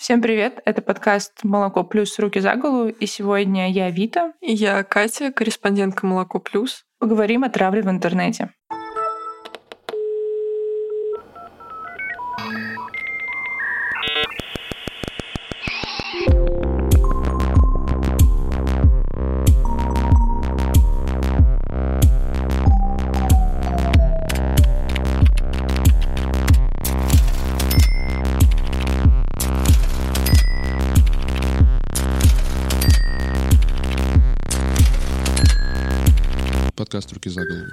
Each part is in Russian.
Всем привет! Это подкаст «Молоко плюс. Руки за голову». И сегодня я Вита. И я Катя, корреспондентка «Молоко плюс». Поговорим о травле в интернете. Подкаст «Руки за голову».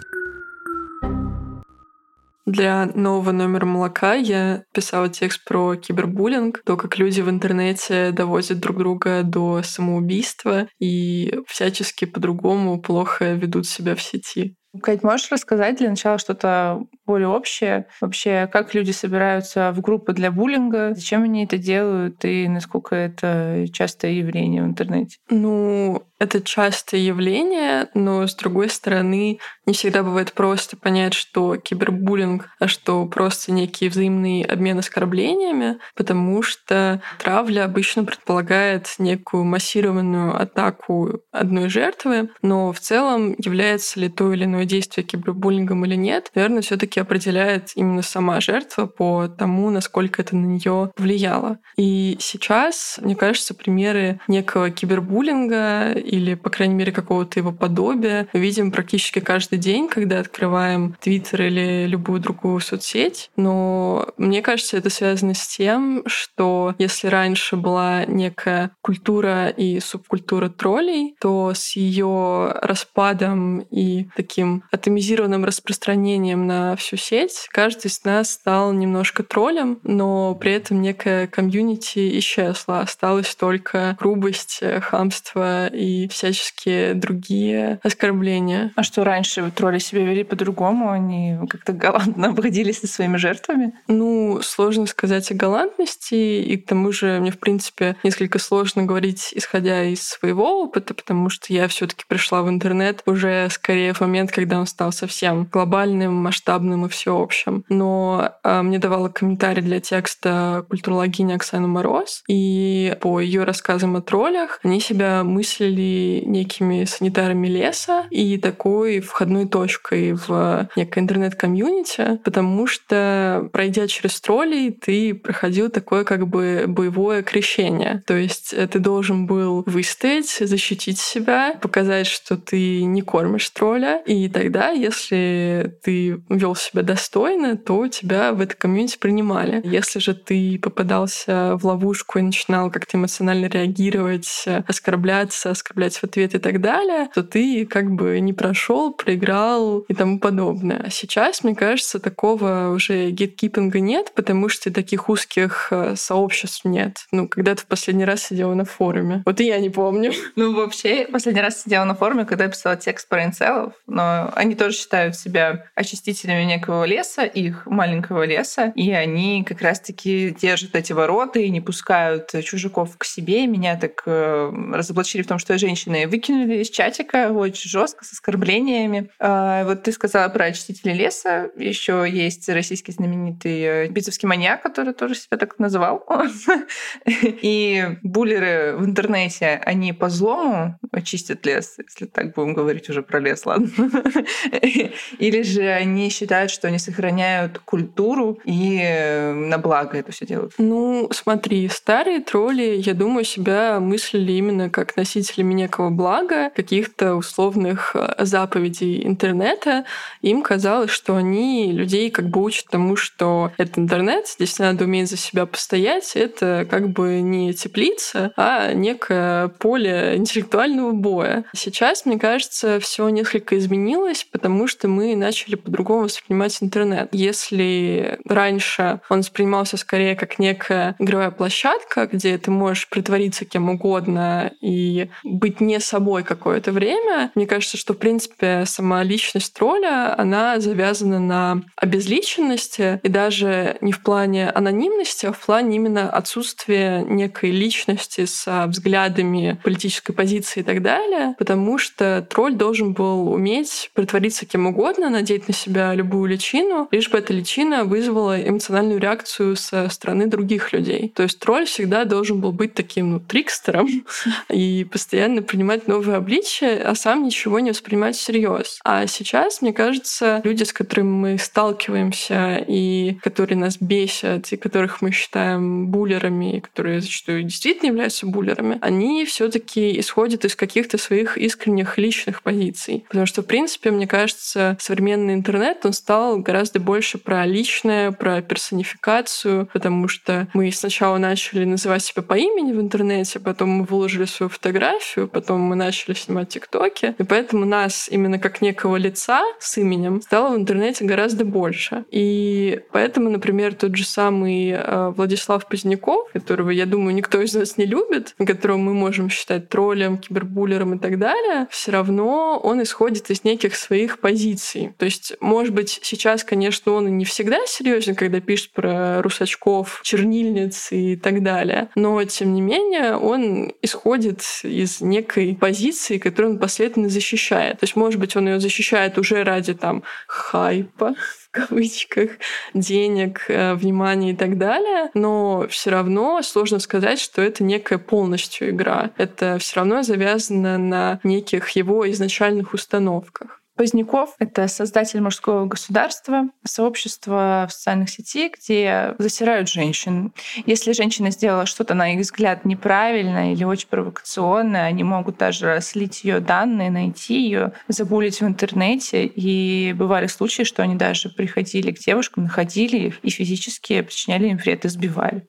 Для нового номера молока я писала текст про кибербуллинг, то, как люди в интернете доводят друг друга до самоубийства и всячески по-другому плохо ведут себя в сети. Кать, можешь рассказать для начала что-то более общее? Вообще, как люди собираются в группы для буллинга? Зачем они это делают? И насколько это частое явление в интернете? Ну, это частое явление, но с другой стороны, не всегда бывает просто понять, что кибербуллинг, а что просто некий взаимный обмен оскорблениями, потому что травля обычно предполагает некую массированную атаку одной жертвы, но в целом является ли то или иное действие кибербуллингом или нет, наверное, все таки определяет именно сама жертва по тому, насколько это на нее влияло. И сейчас, мне кажется, примеры некого кибербуллинга или, по крайней мере, какого-то его подобия мы видим практически каждый день, когда открываем Твиттер или любую другую соцсеть. Но мне кажется, это связано с тем, что если раньше была некая культура и субкультура троллей, то с ее распадом и таким атомизированным распространением на всю сеть каждый из нас стал немножко троллем, но при этом некая комьюнити исчезла. Осталась только грубость, хамство и всяческие другие оскорбления. А что раньше тролли себя вели по-другому? Они как-то галантно обходились со своими жертвами? Ну, сложно сказать о галантности, и к тому же мне, в принципе, несколько сложно говорить, исходя из своего опыта, потому что я все таки пришла в интернет уже скорее в момент, когда он стал совсем глобальным, масштабным и всеобщим. Но а, мне давала комментарий для текста культурологиня Оксана Мороз, и по ее рассказам о троллях они себя мыслили некими санитарами леса и такой входной точкой в некое интернет-комьюнити, потому что, пройдя через троллей, ты проходил такое как бы боевое крещение. То есть э, ты должен был выстоять, защитить себя, показать, что ты не кормишь тролля, и тогда, если ты вел себя достойно, то тебя в это комьюнити принимали. Если же ты попадался в ловушку и начинал как-то эмоционально реагировать, оскорбляться, оскорбляться оскорблять в ответ и так далее, то ты как бы не прошел, проиграл и тому подобное. А сейчас, мне кажется, такого уже гейткипинга нет, потому что таких узких э, сообществ нет. Ну, когда ты в последний раз сидела на форуме? Вот и я не помню. Ну, вообще, последний раз сидела на форуме, когда я писала текст про инцелов, но они тоже считают себя очистителями некого леса, их маленького леса, и они как раз-таки держат эти ворота и не пускают чужаков к себе. Меня так э, разоблачили в том, что я женщины выкинули из чатика очень жестко с оскорблениями. А, вот ты сказала про очистителей леса. Еще есть российский знаменитый э, битовский маньяк, который тоже себя так называл. И буллеры в интернете, они по злому очистят лес, если так будем говорить уже про лес, ладно. Или же они считают, что они сохраняют культуру и э, на благо это все делают. Ну, смотри, старые тролли, я думаю, себя мыслили именно как носители некого блага, каких-то условных э, заповедей интернета, им казалось, что они людей как бы учат тому, что это интернет, здесь надо уметь за себя постоять, это как бы не теплица, а некое поле интеллектуального боя. Сейчас, мне кажется, все несколько изменилось, потому что мы начали по-другому воспринимать интернет. Если раньше он воспринимался скорее как некая игровая площадка, где ты можешь притвориться кем угодно и быть не собой какое-то время. Мне кажется, что, в принципе, сама личность тролля, она завязана на обезличенности, и даже не в плане анонимности, а в плане именно отсутствия некой личности с взглядами политической позиции и так далее, потому что тролль должен был уметь может притвориться кем угодно, надеть на себя любую личину, лишь бы эта личина вызвала эмоциональную реакцию со стороны других людей. То есть тролль всегда должен был быть таким ну, трикстером и постоянно принимать новые обличия, а сам ничего не воспринимать всерьез. А сейчас, мне кажется, люди, с которыми мы сталкиваемся и которые нас бесят, и которых мы считаем буллерами, и которые зачастую действительно являются буллерами, они все таки исходят из каких-то своих искренних личных позиций. Потому что, в принципе, мне кажется, современный интернет, он стал гораздо больше про личное, про персонификацию, потому что мы сначала начали называть себя по имени в интернете, потом мы выложили свою фотографию, потом мы начали снимать тиктоки, и поэтому нас именно как некого лица с именем стало в интернете гораздо больше. И поэтому, например, тот же самый э, Владислав Поздняков, которого, я думаю, никто из нас не любит, которого мы можем считать троллем, кибербуллером и так далее, все равно он исходит из неких своих позиций. То есть, может быть, сейчас, конечно, он и не всегда серьезен, когда пишет про русачков, чернильниц и так далее, но, тем не менее, он исходит из некой позиции, которую он последовательно защищает. То есть, может быть, он ее защищает уже ради там хайпа, кавычках, денег, э, внимания и так далее, но все равно сложно сказать, что это некая полностью игра. Это все равно завязано на неких его изначальных установках. Поздняков — это создатель мужского государства, сообщества в социальных сетях, где засирают женщин. Если женщина сделала что-то, на их взгляд, неправильно или очень провокационное, они могут даже слить ее данные, найти ее, забулить в интернете. И бывали случаи, что они даже приходили к девушкам, находили их и физически причиняли им вред, избивали.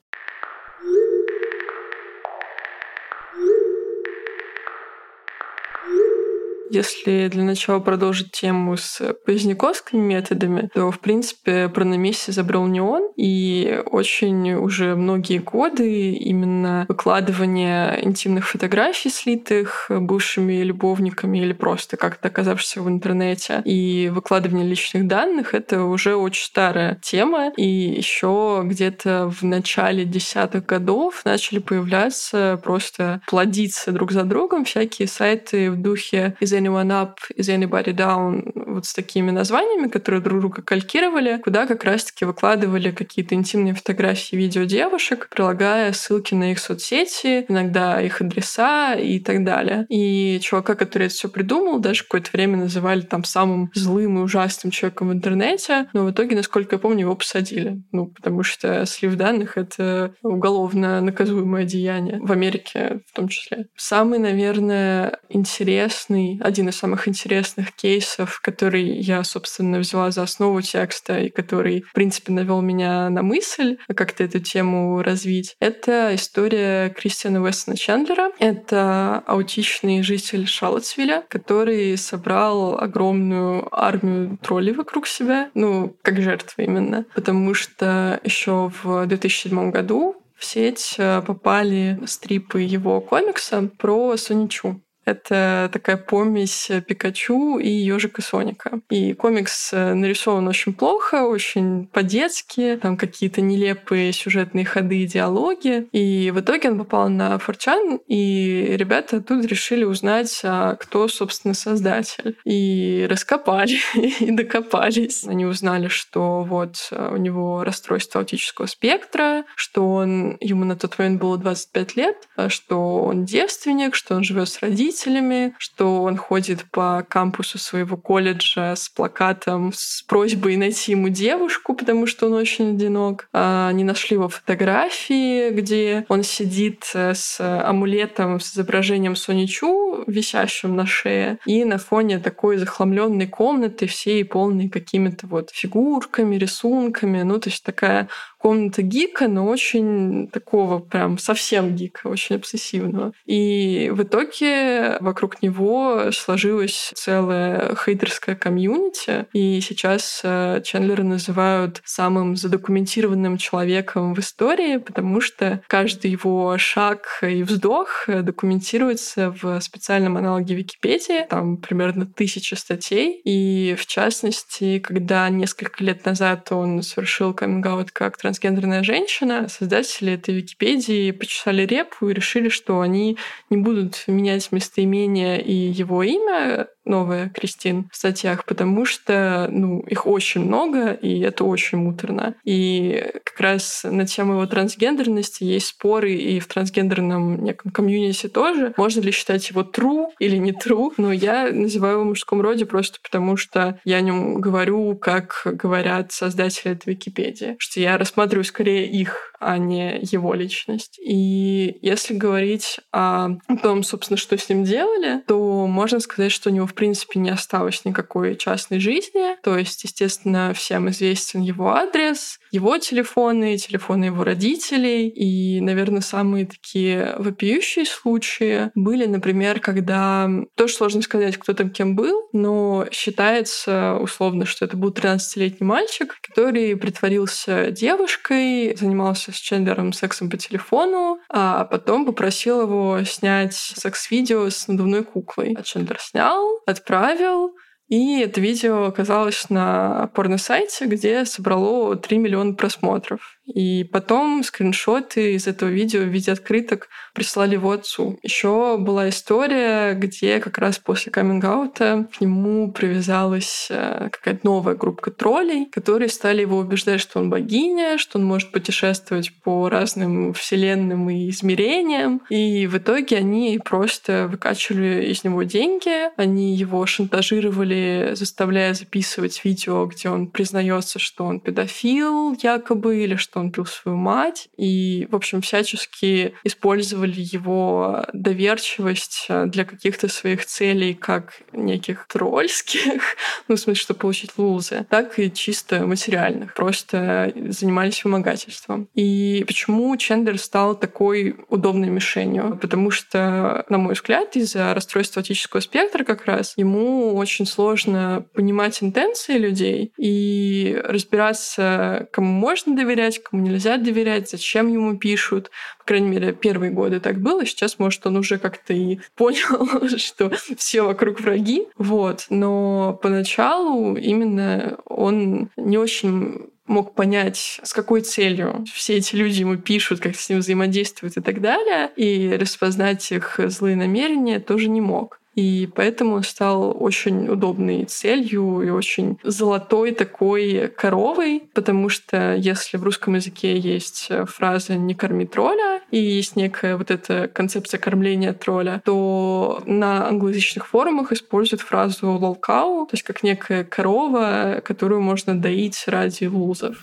Если для начала продолжить тему с поздняковскими методами, то, в принципе, про на месте забрал не он, и очень уже многие годы именно выкладывание интимных фотографий, слитых бывшими любовниками или просто как-то оказавшихся в интернете, и выкладывание личных данных — это уже очень старая тема, и еще где-то в начале десятых годов начали появляться просто плодиться друг за другом всякие сайты в духе из anyone up, is anybody down, вот с такими названиями, которые друг друга калькировали, куда как раз-таки выкладывали какие-то интимные фотографии, видео девушек, прилагая ссылки на их соцсети, иногда их адреса и так далее. И чувака, который это все придумал, даже какое-то время называли там самым злым и ужасным человеком в интернете, но в итоге, насколько я помню, его посадили. Ну, потому что слив данных — это уголовно наказуемое деяние в Америке в том числе. Самый, наверное, интересный, один из самых интересных кейсов, который я, собственно, взяла за основу текста и который, в принципе, навел меня на мысль как-то эту тему развить, это история Кристиана Уэстона Чендлера. Это аутичный житель Шарлотсвилля, который собрал огромную армию троллей вокруг себя, ну, как жертвы именно, потому что еще в 2007 году в сеть э, попали стрипы его комикса про Соничу. Это такая помесь Пикачу и ежика Соника. И комикс э, нарисован очень плохо, очень по-детски, там какие-то нелепые сюжетные ходы и диалоги. И в итоге он попал на Форчан, и ребята тут решили узнать, а кто, собственно, создатель. И раскопали, и докопались. Они узнали, что вот э, у него расстройство аутического спектра, что он, ему на тот момент было 25 лет, а что он девственник, что он живет с родителями, родителями, что он ходит по кампусу своего колледжа с плакатом с просьбой найти ему девушку, потому что он очень одинок. А, они нашли его фотографии, где он сидит э, с амулетом с изображением Соничу, висящим на шее, и на фоне такой захламленной комнаты, всей полной какими-то вот фигурками, рисунками. Ну, то есть такая комната гика, но очень такого прям совсем гика, очень обсессивного. И в итоге вокруг него сложилась целая хейтерская комьюнити, и сейчас э, Чендлера называют самым задокументированным человеком в истории, потому что каждый его шаг и вздох документируется в специальном аналоге Википедии, там примерно тысяча статей, и в частности, когда несколько лет назад он совершил каминг как трансгендерная женщина, создатели этой Википедии почесали репу и решили, что они не будут менять местоимение и его имя, новая Кристин в статьях, потому что, ну, их очень много, и это очень муторно. И как раз на тему его трансгендерности есть споры и в трансгендерном неком комьюнити тоже. Можно ли считать его true или не true? Но я называю его в мужском роде просто потому, что я о нем говорю, как говорят создатели этой Википедии. Что я рассматриваю скорее их, а не его личность. И если говорить о том, собственно, что с ним делали, то можно сказать, что у него, в принципе, не осталось никакой частной жизни. То есть, естественно, всем известен его адрес, его телефоны, телефоны его родителей. И, наверное, самые такие вопиющие случаи были, например, когда тоже сложно сказать, кто там кем был, но считается условно, что это был 13-летний мальчик, который притворился девушкой, занимался с Чендлером сексом по телефону, а потом попросил его снять секс-видео с надувной куклой. А Чендлер снял, отправил, и это видео оказалось на порно-сайте, где собрало 3 миллиона просмотров. И потом скриншоты из этого видео в виде открыток прислали его отцу. Еще была история, где как раз после каминг-аута к нему привязалась э, какая-то новая группа троллей, которые стали его убеждать, что он богиня, что он может путешествовать по разным вселенным и измерениям. И в итоге они просто выкачивали из него деньги, они его шантажировали, заставляя записывать видео, где он признается, что он педофил якобы, или что он пил свою мать, и, в общем, всячески использовали его доверчивость э, для каких-то своих целей, как неких тролльских, ну, в смысле, чтобы получить лузы, так и чисто материальных. Просто занимались вымогательством. И почему Чендер стал такой удобной мишенью? Потому что, на мой взгляд, из-за расстройства аутического спектра как раз ему очень сложно понимать интенции людей и разбираться, кому можно доверять, кому нельзя доверять, зачем ему пишут. По крайней мере, первые годы так было. Сейчас, может, он уже как-то и понял, что все вокруг враги. Вот. Но поначалу именно он не очень мог понять, с какой целью все эти люди ему пишут, как с ним взаимодействуют и так далее, и распознать их злые намерения тоже не мог. И поэтому он стал очень удобной целью и очень золотой такой коровой, потому что если в русском языке есть фраза «не корми тролля» и есть некая вот эта концепция кормления тролля, то на англоязычных форумах используют фразу «лолкау», то есть как некая корова, которую можно доить ради лузов.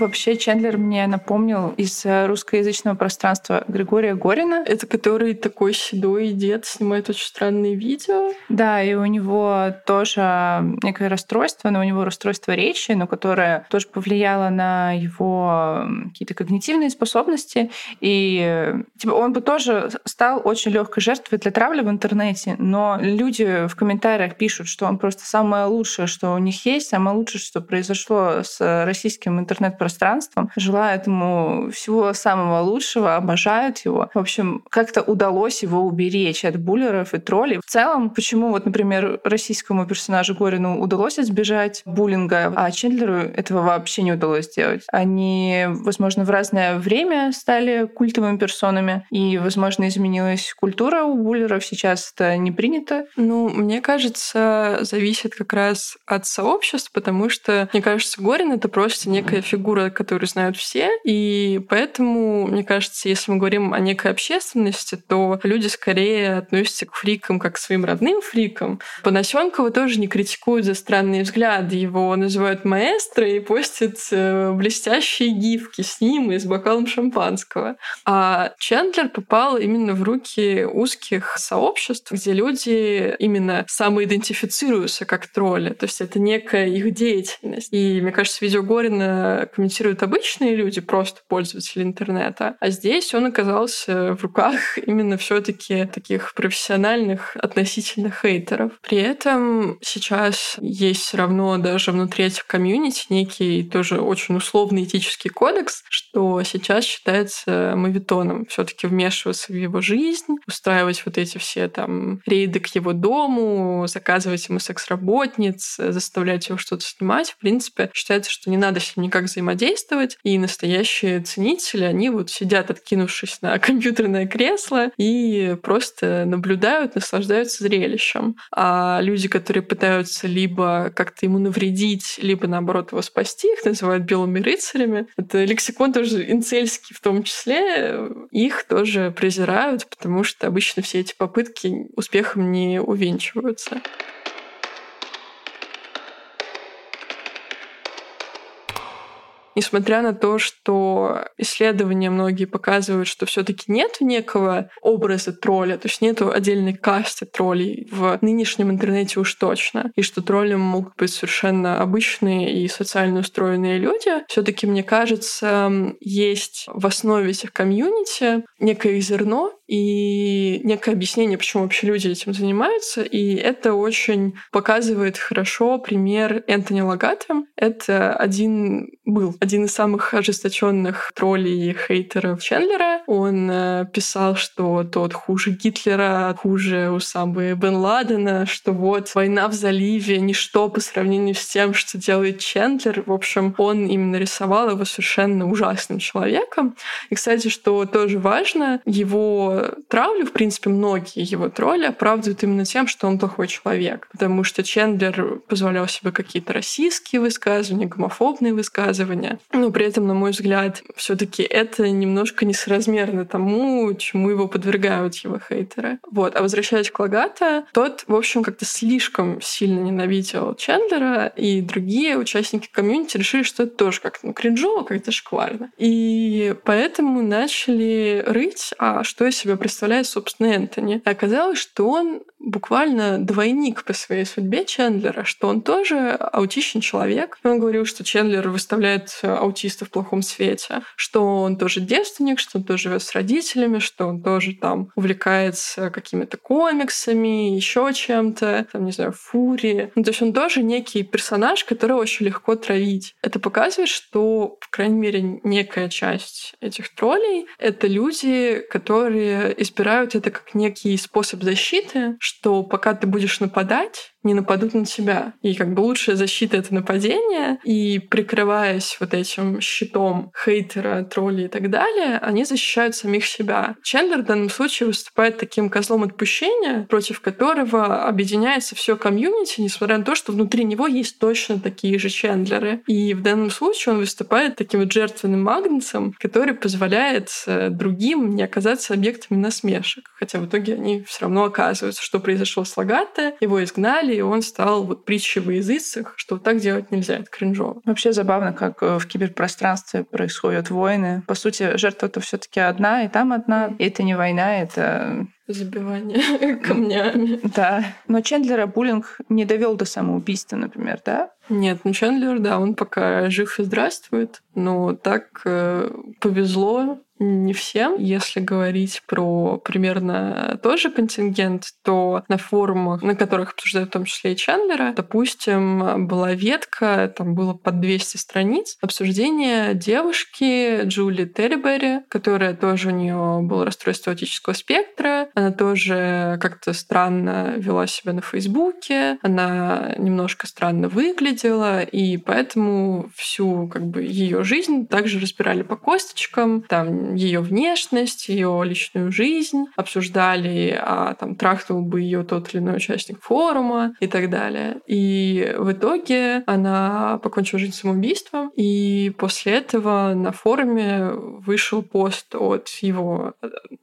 Вообще Чендлер мне напомнил из э, русскоязычного пространства Григория Горина. Это который такой седой дед снимает очень странные видео. Да, и у него тоже некое расстройство, но у него расстройство речи, но которое тоже повлияло на его какие-то когнитивные способности. И типа, он бы тоже стал очень легкой жертвой для травли в интернете, но люди в комментариях пишут, что он просто самое лучшее, что у них есть, самое лучшее, что произошло с российским интернет пространством, желают ему всего самого лучшего, обожают его. В общем, как-то удалось его уберечь от буллеров и троллей. В целом, почему вот, например, российскому персонажу Горину удалось избежать буллинга, а Чендлеру этого вообще не удалось сделать? Они, возможно, в разное время стали культовыми персонами, и, возможно, изменилась культура у буллеров. Сейчас это не принято. Ну, мне кажется, зависит как раз от сообществ, потому что, мне кажется, Горин — это просто некая фигура фигура, которую знают все, и поэтому, мне кажется, если мы говорим о некой общественности, то люди скорее относятся к фрикам как к своим родным фрикам. Панасенкова тоже не критикуют за странные взгляды, его называют маэстро и постят э, блестящие гифки с ним и с бокалом шампанского. А Чендлер попал именно в руки узких сообществ, где люди именно самоидентифицируются как тролли. То есть это некая их деятельность. И мне кажется, видео Горина комментируют обычные люди, просто пользователи интернета. А здесь он оказался в руках именно все таки таких профессиональных относительно хейтеров. При этом сейчас есть все равно даже внутри этих комьюнити некий тоже очень условный этический кодекс, что сейчас считается мавитоном все таки вмешиваться в его жизнь, устраивать вот эти все там рейды к его дому, заказывать ему секс-работниц, заставлять его что-то снимать. В принципе, считается, что не надо с ним никак взаимодействовать, взаимодействовать. И настоящие ценители, они вот сидят, откинувшись на компьютерное кресло и просто наблюдают, наслаждаются зрелищем. А люди, которые пытаются либо как-то ему навредить, либо наоборот его спасти, их называют белыми рыцарями. Это лексикон тоже инцельский в том числе. Их тоже презирают, потому что обычно все эти попытки успехом не увенчиваются. Несмотря на то, что исследования многие показывают, что все таки нет некого образа тролля, то есть нет отдельной касты троллей в нынешнем интернете уж точно, и что троллем могут быть совершенно обычные и социально устроенные люди, все таки мне кажется, есть в основе этих комьюнити некое зерно и некое объяснение, почему вообще люди этим занимаются. И это очень показывает хорошо пример Энтони Лагата. Это один был один из самых ожесточенных троллей и хейтеров Чендлера. Он э, писал, что тот хуже Гитлера, хуже Усамы Бен Ладена, что вот война в заливе — ничто по сравнению с тем, что делает Чендлер. В общем, он именно рисовал его совершенно ужасным человеком. И, кстати, что тоже важно, его травлю, в принципе, многие его тролли оправдывают именно тем, что он плохой человек. Потому что Чендлер позволял себе какие-то российские высказывания, гомофобные высказывания. Но при этом, на мой взгляд, все таки это немножко несоразмерно тому, чему его подвергают его хейтеры. Вот. А возвращаясь к Лагата, тот, в общем, как-то слишком сильно ненавидел Чендлера, и другие участники комьюнити решили, что это тоже как-то ну, кринжово, как-то шкварно. И поэтому начали рыть, а что из себя представляет, собственно, Энтони. И оказалось, что он буквально двойник по своей судьбе Чендлера, что он тоже аутичный человек. Он говорил, что Чендлер выставляет аутиста в плохом свете, что он тоже девственник, что он тоже живет с родителями, что он тоже там увлекается какими-то комиксами, еще чем-то, там, не знаю, фури. Ну, то есть он тоже некий персонаж, которого очень легко травить. Это показывает, что, по крайней мере, некая часть этих троллей — это люди, которые избирают это как некий способ защиты, что пока ты будешь нападать, не нападут на тебя. И как бы лучшая защита — это нападение. И прикрываясь вот этим щитом хейтера, тролли и так далее, они защищают самих себя. Чендлер в данном случае выступает таким козлом отпущения, против которого объединяется все комьюнити, несмотря на то, что внутри него есть точно такие же Чендлеры. И в данном случае он выступает таким вот жертвенным магнитом, который позволяет э, другим не оказаться объектами насмешек. Хотя в итоге они все равно оказываются, что произошло с Лагатте, его изгнали, далее, и он стал вот притчей во языцах, что так делать нельзя, это кринжово. Вообще забавно, как э, в киберпространстве происходят войны. По сути, жертва-то все таки одна, и там одна. И это не война, это забивание камнями. Да. Но Чендлера буллинг не довел до самоубийства, например, да? Нет, ну Чендлер, да, он пока жив и здравствует. Но так э, повезло не всем. Если говорить про примерно тот же контингент, то на форумах, на которых обсуждают в том числе и Чендлера, допустим, была ветка, там было под 200 страниц, обсуждение девушки Джули Терриберри, которая тоже у нее было расстройство аутического спектра. Она тоже как-то странно вела себя на Фейсбуке, она немножко странно выглядела, и поэтому всю как бы ее жизнь также разбирали по косточкам. Там ее внешность, ее личную жизнь, обсуждали, а там трахнул бы ее тот или иной участник форума и так далее. И в итоге она покончила жизнь самоубийством, и после этого на форуме вышел пост от его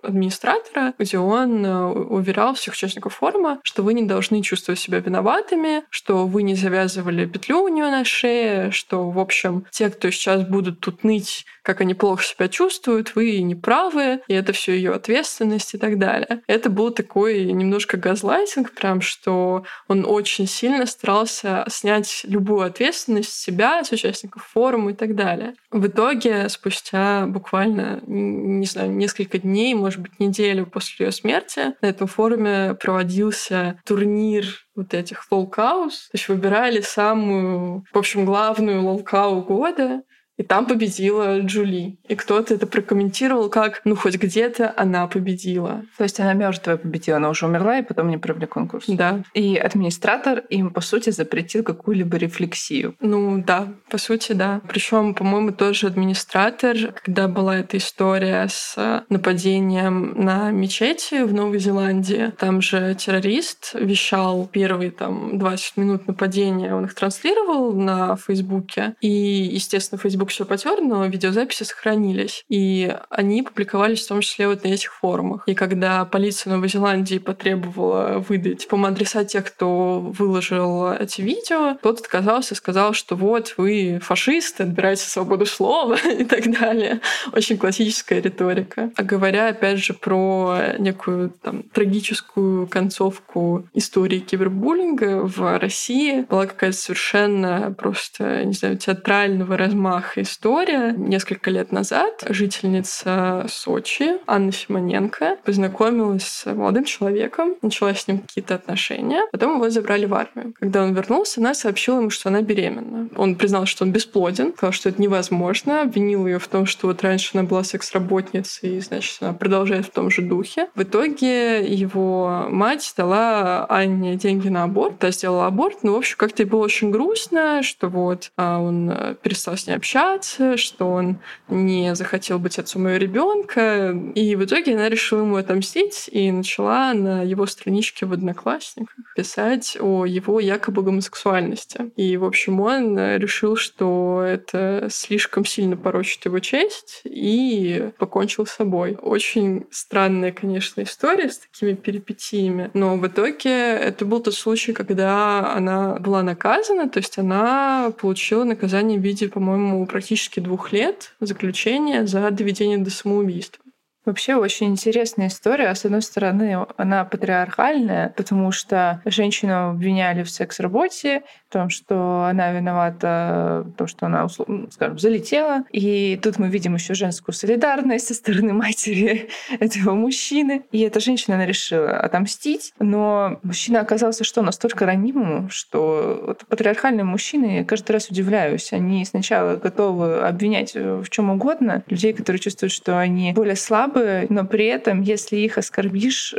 администратора, где он э, уверял всех участников форума, что вы не должны чувствовать себя виноватыми, что вы не завязывали петлю у нее на шее, что, в общем, те, кто сейчас будут тут ныть, как они плохо себя чувствуют, вы не правы, и это все ее ответственность и так далее. Это был такой немножко газлайтинг, прям что он очень сильно старался снять любую ответственность с себя, с участников форума и так далее. В итоге, спустя буквально, не знаю, несколько дней, может быть, неделю после ее смерти, на этом форуме проводился турнир вот этих lolcows. То есть выбирали самую, в общем, главную lolcow года. И там победила Джули. И кто-то это прокомментировал как, ну, хоть где-то она победила. То есть она мертвая победила, она уже умерла, и потом не провели конкурс. Да. И администратор им, по сути, запретил какую-либо рефлексию. Ну, да, по сути, да. Причем, по-моему, тоже администратор, когда была эта история с нападением на мечети в Новой Зеландии, там же террорист вещал первые там 20 минут нападения, он их транслировал на Фейсбуке. И, естественно, Фейсбук все потер, но видеозаписи сохранились. И они публиковались в том числе вот на этих форумах. И когда полиция Новой Зеландии потребовала выдать, по адреса тех, кто выложил эти видео, тот отказался, сказал, что вот вы фашисты, отбираете свободу слова и так далее. Очень классическая риторика. А говоря, опять же, про некую там, трагическую концовку истории кибербуллинга в России, была какая-то совершенно просто, не знаю, театрального размаха история. Несколько лет назад жительница Сочи Анна Симоненко познакомилась с молодым человеком, начала с ним какие-то отношения, потом его забрали в армию. Когда он вернулся, она сообщила ему, что она беременна. Он признал, что он бесплоден, сказал, что это невозможно, обвинил ее в том, что вот раньше она была секс-работницей, и, значит, она продолжает в том же духе. В итоге его мать дала Анне деньги на аборт, та сделала аборт, но, в общем, как-то ей было очень грустно, что вот а он э, перестал с ней общаться, что он не захотел быть отцом ее ребенка. И в итоге она решила ему отомстить и начала на его страничке в Одноклассниках писать о его якобы гомосексуальности. И, в общем, он решил, что это слишком сильно порочит его честь и покончил с собой. Очень странная, конечно, история с такими перипетиями, но в итоге это был тот случай, когда она была наказана, то есть она получила наказание в виде, по-моему, практически двух лет заключения за доведение до самоубийства. Вообще очень интересная история. С одной стороны, она патриархальная, потому что женщину обвиняли в секс-работе, в том, что она виновата в том, что она, скажем, залетела. И тут мы видим еще женскую солидарность со стороны матери этого мужчины. И эта женщина, она решила отомстить. Но мужчина оказался что, настолько ранимым, что вот патриархальные мужчины, я каждый раз удивляюсь. Они сначала готовы обвинять в чем угодно людей, которые чувствуют, что они более слабы, слабые, но при этом, если их оскорбишь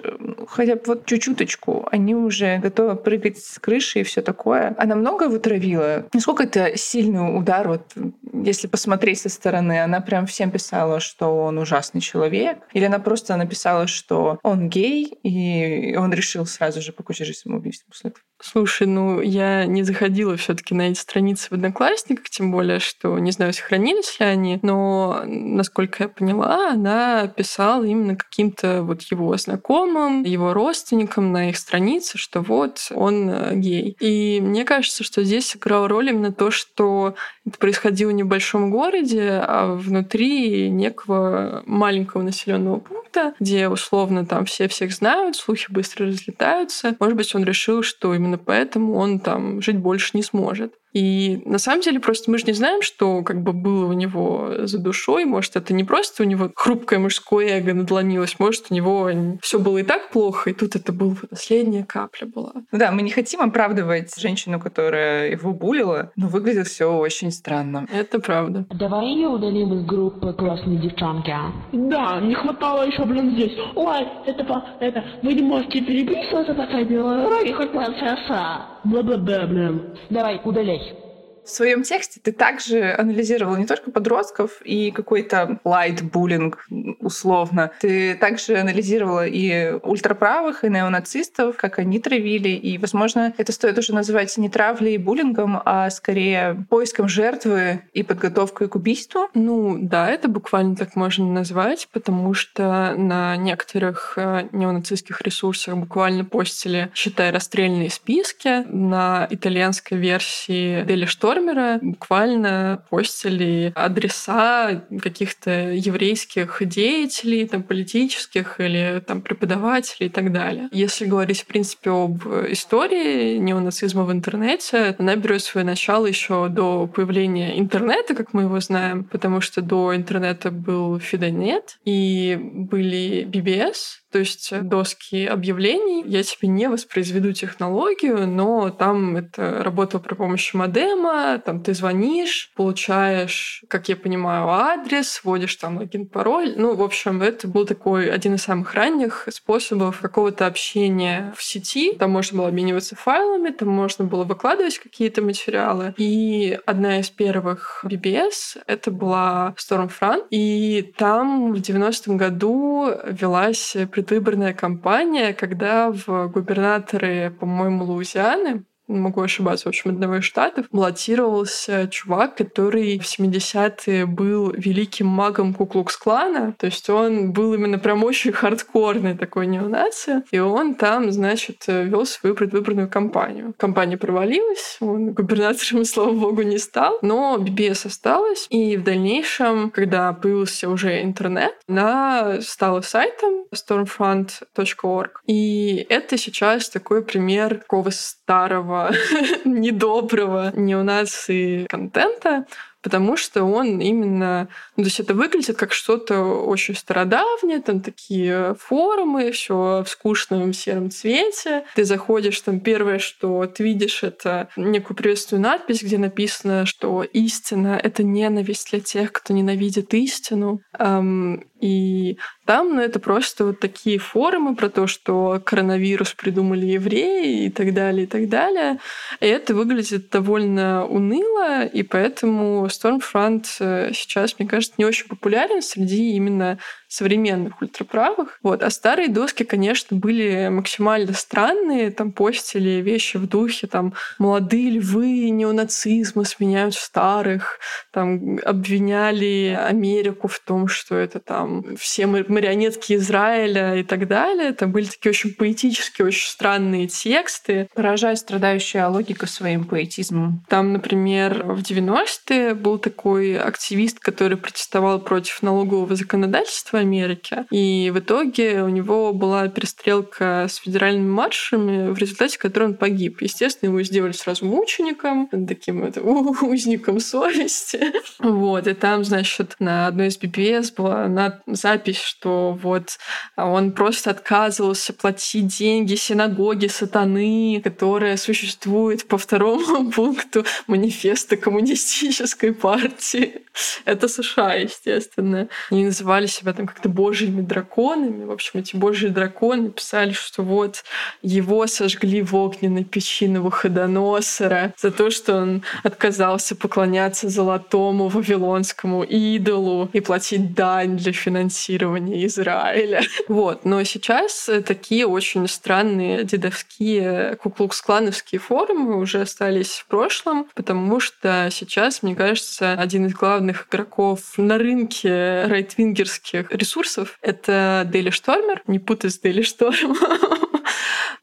хотя бы вот чуть-чуточку, они уже готовы прыгать с крыши и все такое. Она много вытравила. Насколько это сильный удар, вот если посмотреть со стороны, она прям всем писала, что он ужасный человек, или она просто написала, что он гей, и он решил сразу же покончить жизнь самоубийством после этого. Слушай, ну я не заходила все-таки на эти страницы в Одноклассниках, тем более, что не знаю, сохранились ли они, но, насколько я поняла, она писала именно каким-то вот его знакомым, его родственникам на их странице, что вот он э, гей. И мне кажется, что здесь сыграла роль именно то, что это происходило в небольшом городе, а внутри некого маленького населенного пункта, где условно там все всех знают, слухи быстро разлетаются. Может быть, он решил, что именно поэтому он там жить больше не сможет. И на самом деле просто мы же не знаем, что как бы было у него за душой. Может, это не просто у него хрупкое мужское эго надломилось, может, у него все было и так плохо, и тут это была последняя капля была. Ну да, мы не хотим оправдывать женщину, которая его булила, но выглядит все очень странно. Это правда. Давай ее удалим из группы классные девчонки. А? Да, не хватало еще, блин, здесь. Ой, это, это, вы не можете переписываться по сайберологии, хоть процесса. Бла-бла-бла, блин. Давай, удаляй. В своем тексте ты также анализировал не только подростков и какой-то light-буллинг условно. Ты также анализировала и ультраправых, и неонацистов, как они травили. И, возможно, это стоит уже называть не травлей и буллингом, а скорее поиском жертвы и подготовкой к убийству. Ну да, это буквально так можно назвать, потому что на некоторых э, неонацистских ресурсах буквально постили, считай, расстрельные списки. На итальянской версии Дели Шторм Фермера буквально постили адреса каких-то еврейских деятелей, там, политических или там, преподавателей и так далее. Если говорить, в принципе, об истории неонацизма в интернете, она берет свое начало еще до появления интернета, как мы его знаем, потому что до интернета был Фидонет и были BBS, то есть доски объявлений. Я тебе не воспроизведу технологию, но там это работало при помощи модема, там ты звонишь, получаешь, как я понимаю, адрес, вводишь там логин, пароль. Ну, в общем, это был такой один из самых ранних способов какого-то общения в сети. Там можно было обмениваться файлами, там можно было выкладывать какие-то материалы. И одна из первых BBS — это была Stormfront. И там в 90-м году велась предвыборная кампания, когда в губернаторы, по-моему, Луизианы могу ошибаться, в общем, одного из штатов, баллотировался чувак, который в 70-е был великим магом Куклукс-клана. То есть он был именно прям очень хардкорный такой неонация. И он там, значит, вел свою предвыборную кампанию. Кампания провалилась, он губернатором, слава богу, не стал. Но BBS осталась. И в дальнейшем, когда появился уже интернет, она стала сайтом stormfront.org. И это сейчас такой пример такого старого недоброго неонации контента, потому что он именно... Ну, то есть это выглядит как что-то очень стародавнее, там такие форумы, все в скучном сером цвете. Ты заходишь, там первое, что ты видишь, это некую приветственную надпись, где написано, что истина — это ненависть для тех, кто ненавидит истину. И там, ну, это просто вот такие форумы про то, что коронавирус придумали евреи и так далее, и так далее. И это выглядит довольно уныло, и поэтому Stormfront э, сейчас, мне кажется, не очень популярен среди именно современных ультраправых. Вот. А старые доски, конечно, были максимально странные. Там постили вещи в духе, там, молодые львы неонацизма сменяют старых. Там обвиняли Америку в том, что это там все марионетки Израиля и так далее. Это были такие очень поэтические, очень странные тексты. Поражает страдающая логика своим поэтизмом. Там, например, в 90-е был такой активист, который протестовал против налогового законодательства в Америке. И в итоге у него была перестрелка с федеральными маршами, в результате которой он погиб. Естественно, его сделали сразу мучеником, таким это, узником совести. Вот. И там, значит, на одной из BBS была запись, что вот он просто отказывался платить деньги синагоге сатаны, которая существует по второму пункту манифеста коммунистической партии. Это США, естественно. Они называли себя там как-то божьими драконами. В общем, эти божьи драконы писали, что вот его сожгли в огненной печи Навуходоносора за то, что он отказался поклоняться золотому вавилонскому идолу и платить дань для финансирования Израиля. Вот. Но сейчас такие очень странные дедовские куклукс-клановские форумы уже остались в прошлом, потому что сейчас, мне кажется, один из главных игроков на рынке райтвингерских ресурсов. Это Daily Stormer, не путать с Daily Storm.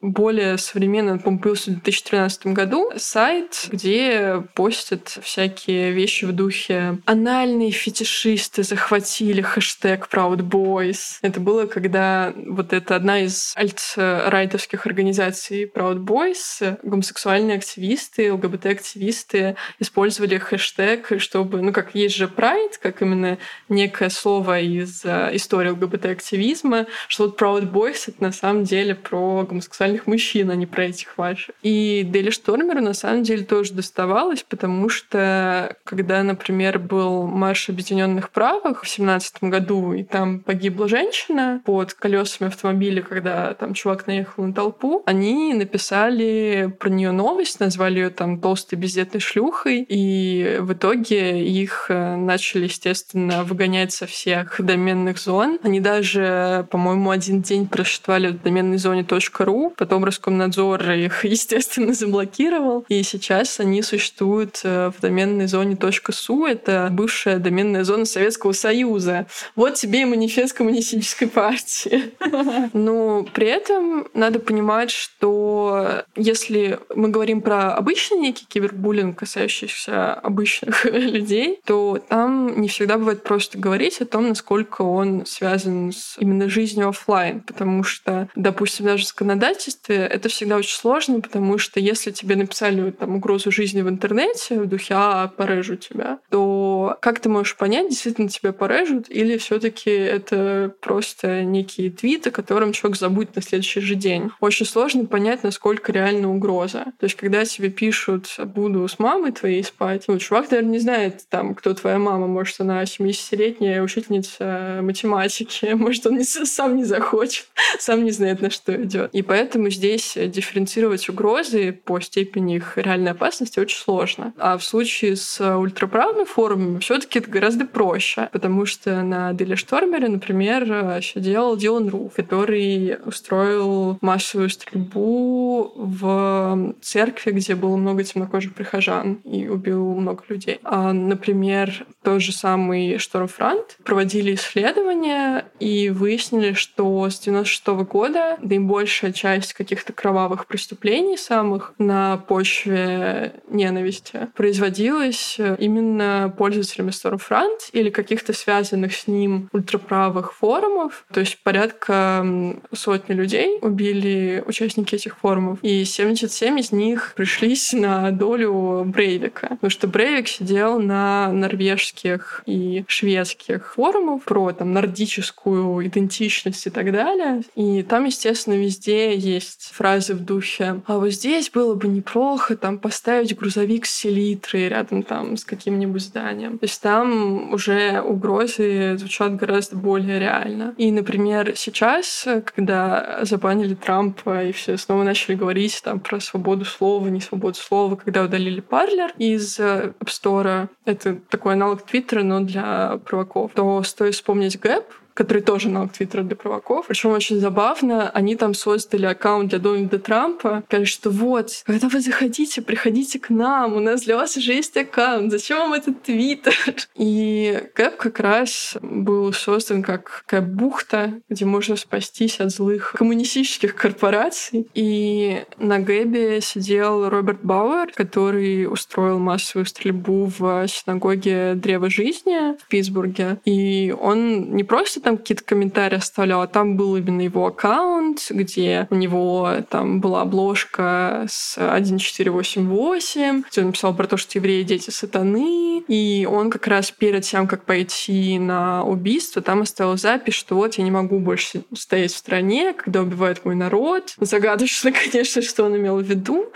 Более современный, он, по-моему, появился в 2013 году, сайт, где постят всякие вещи в духе «Анальные фетишисты захватили хэштег Proud Boys». Это было, когда вот это одна из альт-райтовских организаций Proud Boys, гомосексуальные активисты, ЛГБТ-активисты использовали хэштег, чтобы, ну, как есть же Pride, как именно некое слово из э, истории ЛГБТ-активизма, что вот Proud Boys — это на самом деле про гомосексуальных нормальных мужчин, а не про этих ваших. И Дели Штормеру на самом деле тоже доставалось, потому что когда, например, был марш объединенных правых в семнадцатом году, и там погибла женщина под колесами автомобиля, когда там чувак наехал на толпу, они написали про нее новость, назвали ее там толстой бездетной шлюхой, и в итоге их э, начали, естественно, выгонять со всех доменных зон. Они даже, по-моему, один день просчитывали в доменной зоне .ru, Потом Роскомнадзор их, естественно, заблокировал. И сейчас они существуют э, в доменной зоне .су. Это бывшая доменная зона Советского Союза. Вот тебе и манифест коммунистической партии. Но при этом надо понимать, что если мы говорим про обычный некий кибербуллинг, касающийся обычных людей, то там не всегда бывает просто говорить о том, насколько он связан с именно жизнью офлайн, потому что, допустим, даже законодатель законодательстве, это всегда очень сложно, потому что если тебе написали там угрозу жизни в интернете, в духе «а, порежу тебя», то как ты можешь понять, действительно тебя порежут, или все таки это просто некие твиты, которым человек забудет на следующий же день. Очень сложно понять, насколько реально угроза. То есть, когда тебе пишут «буду с мамой твоей спать», ну, чувак, наверное, не знает, там, кто твоя мама. Может, она 70-летняя учительница математики. Может, он не, сам не захочет, сам не знает, на что идет. И поэтому здесь дифференцировать угрозы по степени их реальной опасности очень сложно. А в случае с ультраправыми форумами все таки это гораздо проще, потому что на Деле Штормере, например, сидел Дилан Руф, который устроил массовую стрельбу в церкви, где было много темнокожих прихожан и убил много людей. А, например, тот же самый Штормфронт проводили исследования и выяснили, что с 96 -го года наибольшая часть каких-то кровавых преступлений самых на почве ненависти производилась именно пользователями Stormfront или каких-то связанных с ним ультраправых форумов. То есть порядка сотни людей убили участники этих форумов. И 77 из них пришлись на долю Брейвика. Потому что Брейвик сидел на норвежских и шведских форумах про там нордическую идентичность и так далее. И там, естественно, везде есть фразы в духе «А вот здесь было бы неплохо там поставить грузовик с селитрой рядом там с каким-нибудь зданием». То есть там уже угрозы звучат гораздо более реально. И, например, сейчас, когда забанили Трампа и все снова начали говорить там про свободу слова, не свободу слова, когда удалили Парлер из э, App Store, это такой аналог Твиттера, но для провоков, то стоит вспомнить Гэп, который тоже на Твиттера для провоков. Причем очень забавно, они там создали аккаунт для Дональда Трампа. Говорят, что вот, когда вы заходите, приходите к нам, у нас для вас уже есть аккаунт, зачем вам этот Твиттер? И Кэп как раз был создан как такая бухта, где можно спастись от злых коммунистических корпораций. И на Гэбе сидел Роберт Бауэр, который устроил массовую стрельбу в синагоге Древа Жизни в Питтсбурге. И он не просто там какие-то комментарии оставлял, а там был именно его аккаунт, где у него там была обложка с 1488, где он писал про то, что евреи — дети сатаны, и он как раз перед тем, как пойти на убийство, там оставил запись, что вот я не могу больше стоять в стране, когда убивают мой народ. Загадочно, конечно, что он имел в виду,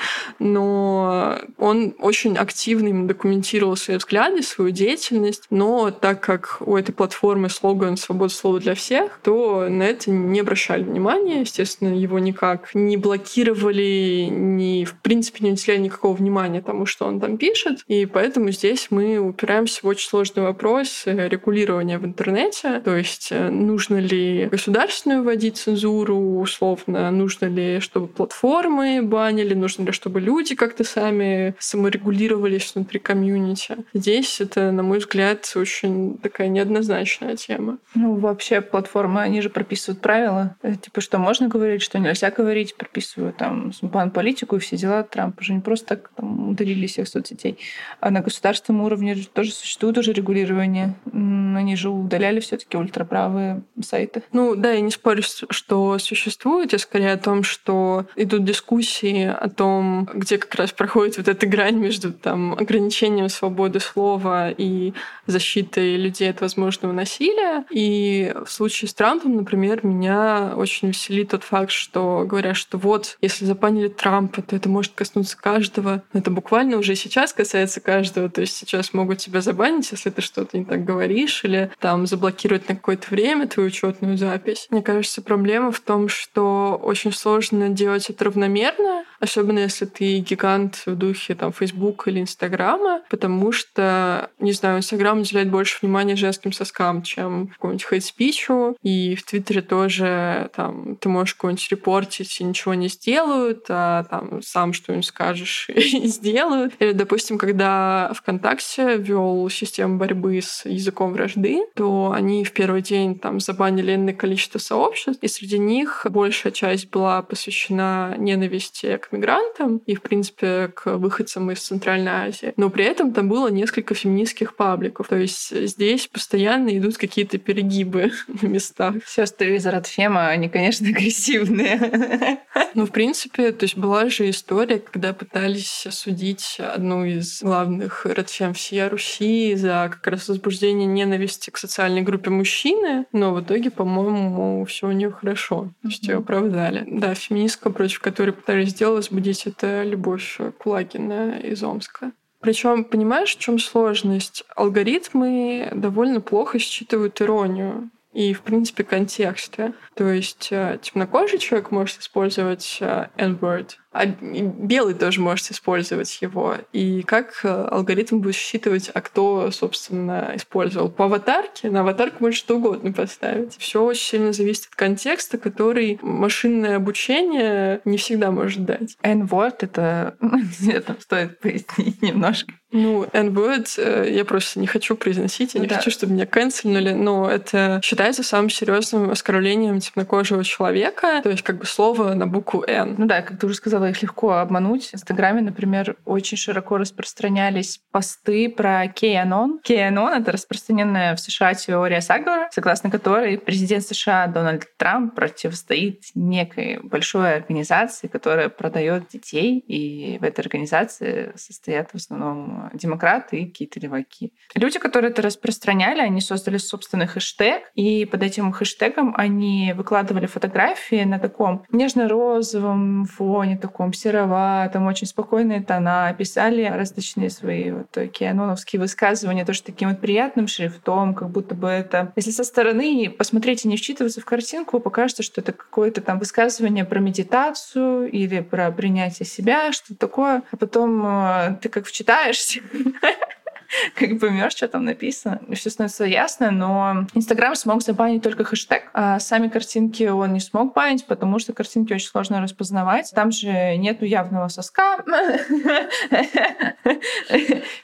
но он очень активно документировал свои взгляды, свою деятельность, но так как у этой платформы слоган «Свобода слово для всех, то на это не обращали внимания. Естественно, его никак не блокировали, ни, в принципе, не уделяли никакого внимания тому, что он там пишет. И поэтому здесь мы упираемся в очень сложный вопрос регулирования в интернете. То есть, э, нужно ли государственную вводить цензуру, условно, нужно ли, чтобы платформы банили, нужно ли, чтобы люди как-то сами саморегулировались внутри комьюнити. Здесь это, на мой взгляд, очень такая неоднозначная тема. Ну, вообще платформы, они же прописывают правила, э, типа, что можно говорить, что нельзя говорить, прописывают там бан политику и все дела. Трамп уже не просто так там, удалили всех соцсетей. А на государственном уровне тоже существует уже регулирование. Они же удаляли все таки ультраправые сайты. Ну да, я не спорю, что существует. Я скорее о том, что идут дискуссии о том, где как раз проходит вот эта грань между там, ограничением свободы слова и защитой людей от возможного насилия. И в случае с Трампом, например, меня очень веселит тот факт, что говорят, что вот, если запанили Трампа, то это может коснуться каждого. Это буквально уже сейчас касается каждого. То есть сейчас могут тебя забанить, если ты что-то не так говоришь, или там заблокировать на какое-то время твою учетную запись. Мне кажется, проблема в том, что очень сложно делать это равномерно, особенно если ты гигант в духе там Facebook или Инстаграма, потому что, не знаю, Инстаграм уделяет больше внимания женским соскам, чем какому-нибудь хейт-спичу, и в Твиттере тоже там ты можешь какой-нибудь репортить и ничего не сделают, а там сам что-нибудь скажешь и сделают. Или, допустим, когда ВКонтакте вел систему борьбы с языком вражды, то они в первый день там забанили энное количество сообществ, и среди них большая часть была посвящена ненависти к мигрантам и, в принципе, к выходцам из Центральной Азии. Но при этом там было несколько феминистских пабликов. То есть здесь постоянно идут какие-то перегибы на местах. Сестры из Радфема, они, конечно, агрессивные. Ну, в принципе, то есть была же история, когда пытались осудить одну из главных Радфем всей Руси за как раз возбуждение ненависти к социальной группе мужчины, но в итоге, по-моему, все у нее хорошо. То есть ее оправдали. Да, феминистка, против которой пытались сделать, возбудить, это Любовь Кулагина из Омска. Причем, понимаешь, в чем сложность? Алгоритмы довольно плохо считывают иронию и, в принципе, контексты. То есть э, темнокожий человек может использовать э, N-word, а белый тоже может использовать его. И как э, алгоритм будет считывать, а кто, собственно, использовал. По аватарке, на аватарку можно что угодно поставить. Все очень сильно зависит от контекста, который машинное обучение не всегда может дать. N-word — это... Это стоит пояснить немножко. Ну, N-word э, я просто не хочу произносить, я не да. хочу, чтобы меня канцельнули, но это считается самым серьезным оскорблением темнокожего человека, то есть как бы слово на букву N. Ну да, как ты уже сказала, было их легко обмануть. В Инстаграме, например, очень широко распространялись посты про QAnon. QAnon — это распространенная в США теория заговора, согласно которой президент США Дональд Трамп противостоит некой большой организации, которая продает детей, и в этой организации состоят в основном демократы и какие-то леваки. Люди, которые это распространяли, они создали собственный хэштег, и под этим хэштегом они выкладывали фотографии на таком нежно-розовом фоне, сероватом, очень спокойные тона, писали различные свои вот кианоновские высказывания тоже таким вот приятным шрифтом, как будто бы это... Если со стороны посмотреть и не вчитываться в картинку, покажется, что это какое-то там высказывание про медитацию или про принятие себя, что-то такое. А потом э, ты как вчитаешься, как поймешь, что там написано, все становится ясно, но Инстаграм смог забанить только хэштег, а сами картинки он не смог банить, потому что картинки очень сложно распознавать. Там же нету явного соска.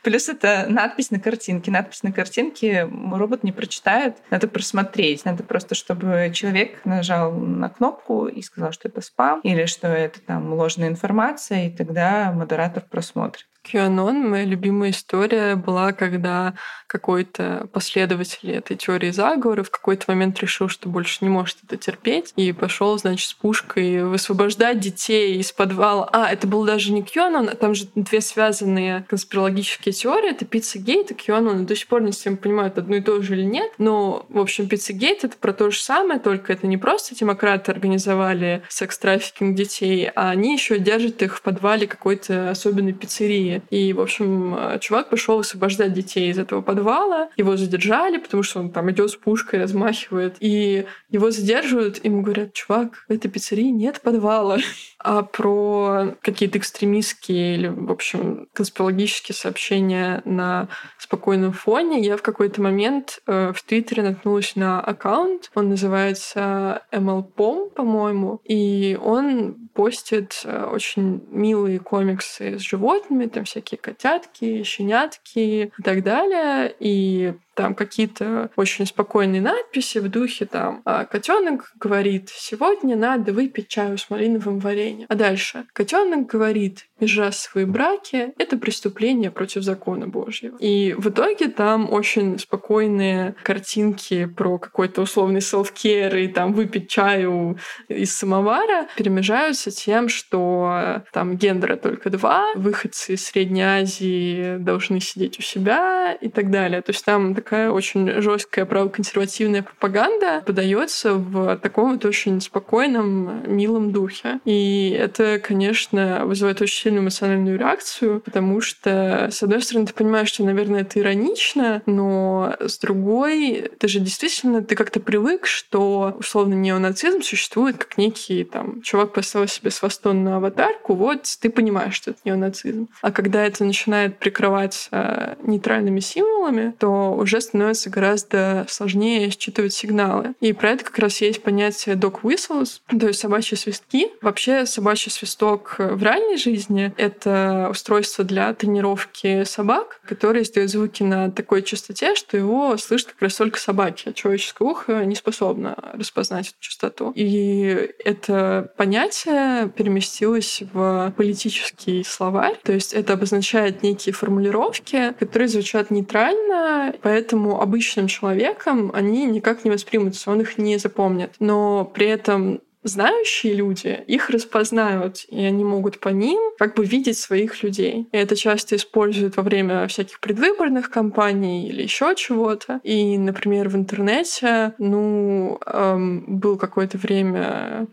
Плюс это надпись на картинке. Надпись на картинке робот не прочитает. Надо просмотреть. Надо просто, чтобы человек нажал на кнопку и сказал, что это спам или что это там ложная информация, и тогда модератор просмотрит. QAnon, моя любимая история была, когда какой-то последователь этой теории заговора в какой-то момент решил, что больше не может это терпеть, и пошел, значит, с пушкой высвобождать детей из подвала. А, это был даже не QAnon, а там же две связанные конспирологические теории. Это Пиццагейт и QAnon. До сих пор не всем понимают, одно и то же или нет. Но, в общем, Пиццагейт — это про то же самое, только это не просто демократы организовали секс-трафикинг детей, а они еще держат их в подвале какой-то особенной пиццерии. И, в общем, чувак пошел освобождать детей из этого подвала. Его задержали, потому что он там идет с пушкой, размахивает. И его задерживают, ему говорят, чувак, в этой пиццерии нет подвала. А про какие-то экстремистские или, в общем, конспирологические сообщения на спокойном фоне я в какой-то момент э, в Твиттере наткнулась на аккаунт. Он называется MLPOM, по-моему. И он постит э, очень милые комиксы с животными, там всякие котятки, щенятки и так далее. И там какие-то очень спокойные надписи в духе там «А, котенок говорит, сегодня надо выпить чаю с малиновым вареньем. А дальше котенок говорит, межрасовые браки — это преступление против закона Божьего. И в итоге там очень спокойные картинки про какой-то условный селф-кер и там выпить чаю из самовара перемежаются тем, что там гендера только два, выходцы из Средней Азии должны сидеть у себя и так далее. То есть там такая очень жесткая правоконсервативная пропаганда подается в таком вот очень спокойном, милом духе. И это, конечно, вызывает очень сильную эмоциональную реакцию, потому что, с одной стороны, ты понимаешь, что, наверное, это иронично, но с другой, ты же действительно, ты как-то привык, что условно неонацизм существует как некий там чувак поставил себе свастонную аватарку, вот ты понимаешь, что это неонацизм. А когда это начинает прикрываться нейтральными символами, то уже уже становится гораздо сложнее считывать сигналы. И про это как раз есть понятие dog whistles, то есть собачьи свистки. Вообще собачий свисток в ранней жизни — это устройство для тренировки собак, которое издает звуки на такой частоте, что его слышат как раз только собаки. Человеческое ухо не способно распознать эту частоту. И это понятие переместилось в политический словарь, то есть это обозначает некие формулировки, которые звучат нейтрально, поэтому обычным человеком они никак не воспримутся, он их не запомнит. Но при этом знающие люди их распознают, и они могут по ним как бы видеть своих людей. И это часто используют во время всяких предвыборных кампаний или еще чего-то. И, например, в интернете, ну, эм, был какое-то время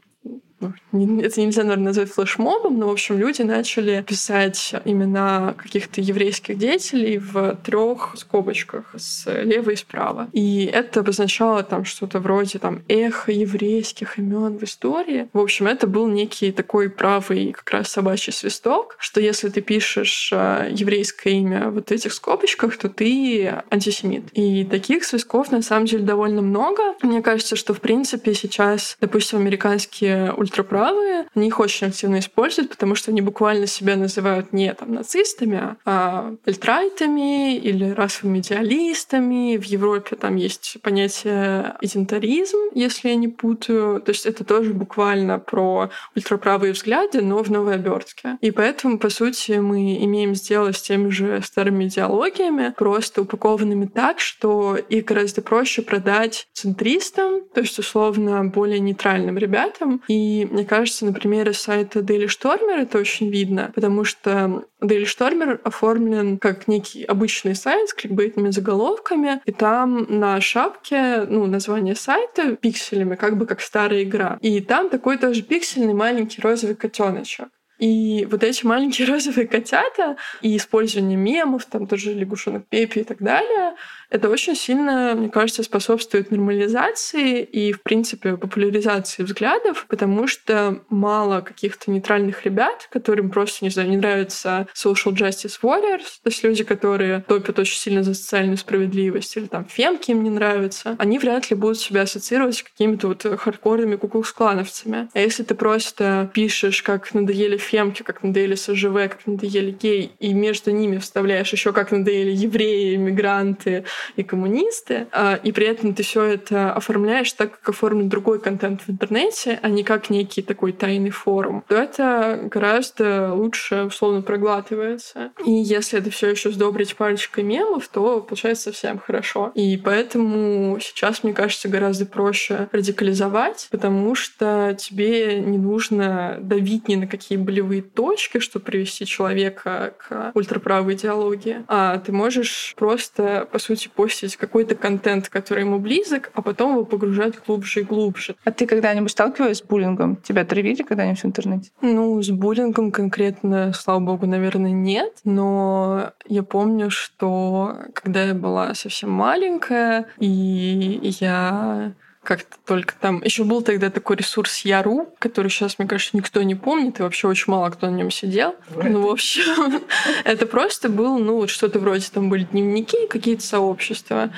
это нельзя, наверное, назвать флешмобом, но, в общем, люди начали писать имена каких-то еврейских деятелей в трех скобочках слева и справа. И это обозначало там что-то вроде там эхо еврейских имен в истории. В общем, это был некий такой правый как раз собачий свисток, что если ты пишешь э, еврейское имя в вот этих скобочках, то ты антисемит. И таких свистков на самом деле довольно много. Мне кажется, что в принципе сейчас, допустим, американские ультра ультраправые, они их очень активно используют, потому что они буквально себя называют не там нацистами, а альтрайтами или расовыми идеалистами. В Европе там есть понятие идентаризм, если я не путаю. То есть это тоже буквально про ультраправые взгляды, но в новой обертке. И поэтому, по сути, мы имеем сделать с теми же старыми идеологиями, просто упакованными так, что их гораздо проще продать центристам, то есть, условно, более нейтральным ребятам. И мне кажется, на примере сайта Daily Stormer это очень видно, потому что Daily Stormer оформлен как некий обычный сайт с кликбейтными заголовками, и там на шапке, ну, название сайта пикселями, как бы как старая игра. И там такой тоже пиксельный маленький розовый котеночек. И вот эти маленькие розовые котята и использование мемов, там тоже лягушонок Пепи и так далее, это очень сильно, мне кажется, способствует нормализации и, в принципе, популяризации взглядов, потому что мало каких-то нейтральных ребят, которым просто, не знаю, не нравится social justice warriors, то есть люди, которые топят очень сильно за социальную справедливость, или там фемки им не нравятся, они вряд ли будут себя ассоциировать с какими-то вот хардкорными куклукс-клановцами. А если ты просто пишешь, как надоели фемки, как надоели СЖВ, как надоели гей, и между ними вставляешь еще как надоели евреи, иммигранты, и коммунисты, а, и при этом ты все это оформляешь так, как оформлен другой контент в интернете, а не как некий такой тайный форум, то это гораздо лучше условно проглатывается. И если это все еще сдобрить парочкой мемов, то получается совсем хорошо. И поэтому сейчас, мне кажется, гораздо проще радикализовать, потому что тебе не нужно давить ни на какие болевые точки, чтобы привести человека к ультраправой идеологии, а ты можешь просто, по сути, постить какой-то контент, который ему близок, а потом его погружать глубже и глубже. А ты когда-нибудь сталкивалась с буллингом? Тебя травили когда-нибудь в интернете? Ну, с буллингом конкретно, слава богу, наверное, нет. Но я помню, что когда я была совсем маленькая, и я как-то только там. Еще был тогда такой ресурс Яру, который сейчас, мне кажется, никто не помнит, и вообще очень мало кто на нем сидел. Ну, в общем, это просто был, ну, вот что-то вроде там были дневники, какие-то сообщества.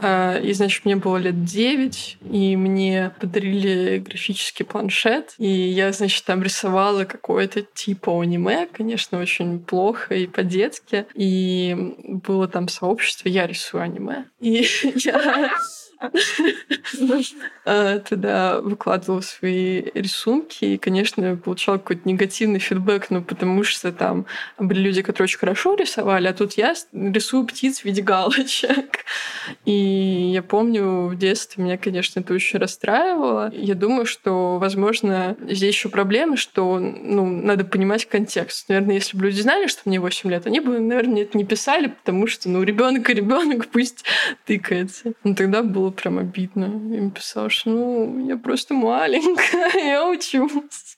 А, и, значит, мне было лет 9, и мне подарили графический планшет, и я, значит, там рисовала какое-то типа аниме, конечно, очень плохо и по-детски. И было там сообщество «Я рисую аниме». И я туда выкладывала свои рисунки, и, конечно, я получала какой-то негативный фидбэк, ну, потому что там были люди, которые очень хорошо рисовали, а тут я рисую птиц в виде галочек. И я помню, в детстве меня, конечно, это очень расстраивало. Я думаю, что, возможно, здесь еще проблема, что, ну, надо понимать контекст. Наверное, если бы люди знали, что мне 8 лет, они бы, наверное, это не писали, потому что, ну, ребенок и ребенок пусть тыкается. Но тогда было прям обидно. Им писал, что ну, я просто маленькая, я учусь.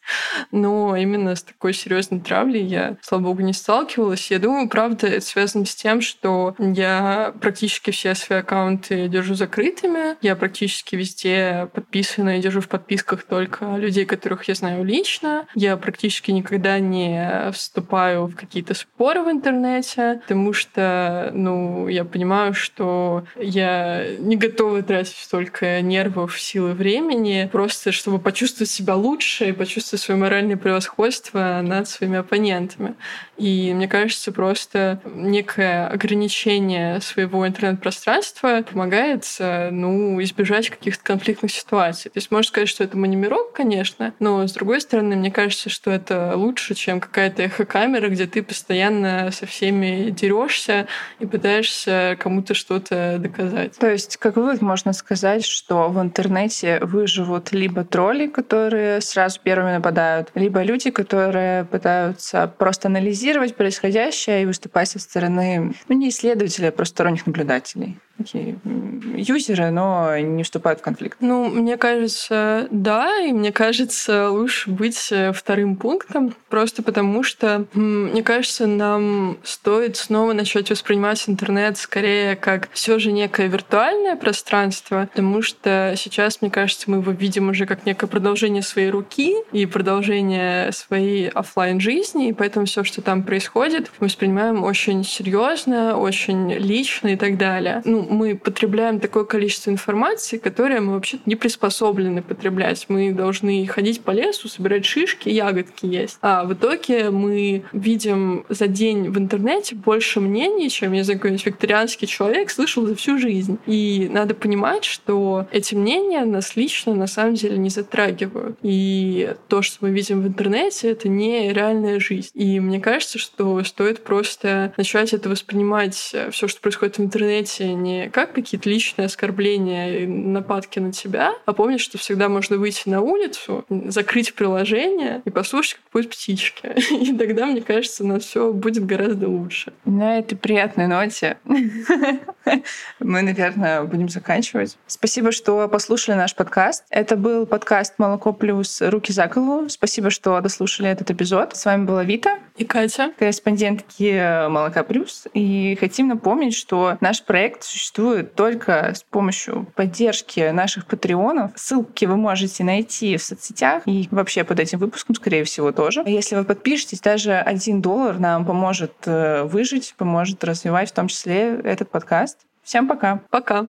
Но именно с такой серьезной травлей я, слава богу, не сталкивалась. Я думаю, правда, это связано с тем, что я практически все свои аккаунты держу закрытыми. Я практически везде подписана и держу в подписках только людей, которых я знаю лично. Я практически никогда не вступаю в какие-то споры в интернете, потому что, ну, я понимаю, что я не готова тратить столько нервов, силы, времени, просто чтобы почувствовать себя лучше и почувствовать свое моральное превосходство над своими оппонентами. И мне кажется, просто некое ограничение своего интернет-пространства помогает ну, избежать каких-то конфликтных ситуаций. То есть можно сказать, что это манимирок, конечно, но с другой стороны, мне кажется, что это лучше, чем какая-то эхокамера, где ты постоянно со всеми дерешься и пытаешься кому-то что-то доказать. То есть, как вывод можно сказать, что в интернете выживут либо тролли, которые сразу первыми нападают, либо люди, которые пытаются просто анализировать происходящее и выступать со стороны, ну, не исследователей, а просто сторонних наблюдателей такие юзеры, но не вступают в конфликт. Ну, мне кажется, да, и мне кажется, лучше быть э, вторым пунктом, просто потому что, мне кажется, нам стоит снова начать воспринимать интернет скорее как все же некое виртуальное пространство, потому что сейчас, мне кажется, мы его видим уже как некое продолжение своей руки и продолжение своей офлайн жизни, и поэтому все, что там происходит, мы воспринимаем очень серьезно, очень лично и так далее. Ну, мы потребляем такое количество информации, которое мы вообще не приспособлены потреблять. Мы должны ходить по лесу, собирать шишки, ягодки есть. А в итоге мы видим за день в интернете больше мнений, чем, я знаю, какой-нибудь викторианский человек слышал за всю жизнь. И надо понимать, что эти мнения нас лично на самом деле не затрагивают. И то, что мы видим в интернете, это не реальная жизнь. И мне кажется, что стоит просто начать это воспринимать все, что происходит в интернете, не не как какие-то личные оскорбления и нападки на тебя, а помнить, что всегда можно выйти на улицу, закрыть приложение и послушать, как поют птички. И тогда, мне кажется, у нас все будет гораздо лучше. На этой приятной ноте мы, наверное, будем заканчивать. Спасибо, что послушали наш подкаст. Это был подкаст «Молоко плюс. Руки за голову». Спасибо, что дослушали этот эпизод. С вами была Вита. И Катя. Корреспондентки «Молока плюс». И хотим напомнить, что наш проект существует существует только с помощью поддержки наших патреонов. Ссылки вы можете найти в соцсетях и вообще под этим выпуском, скорее всего, тоже. Если вы подпишетесь, даже один доллар нам поможет э, выжить, поможет развивать в том числе этот подкаст. Всем пока. Пока.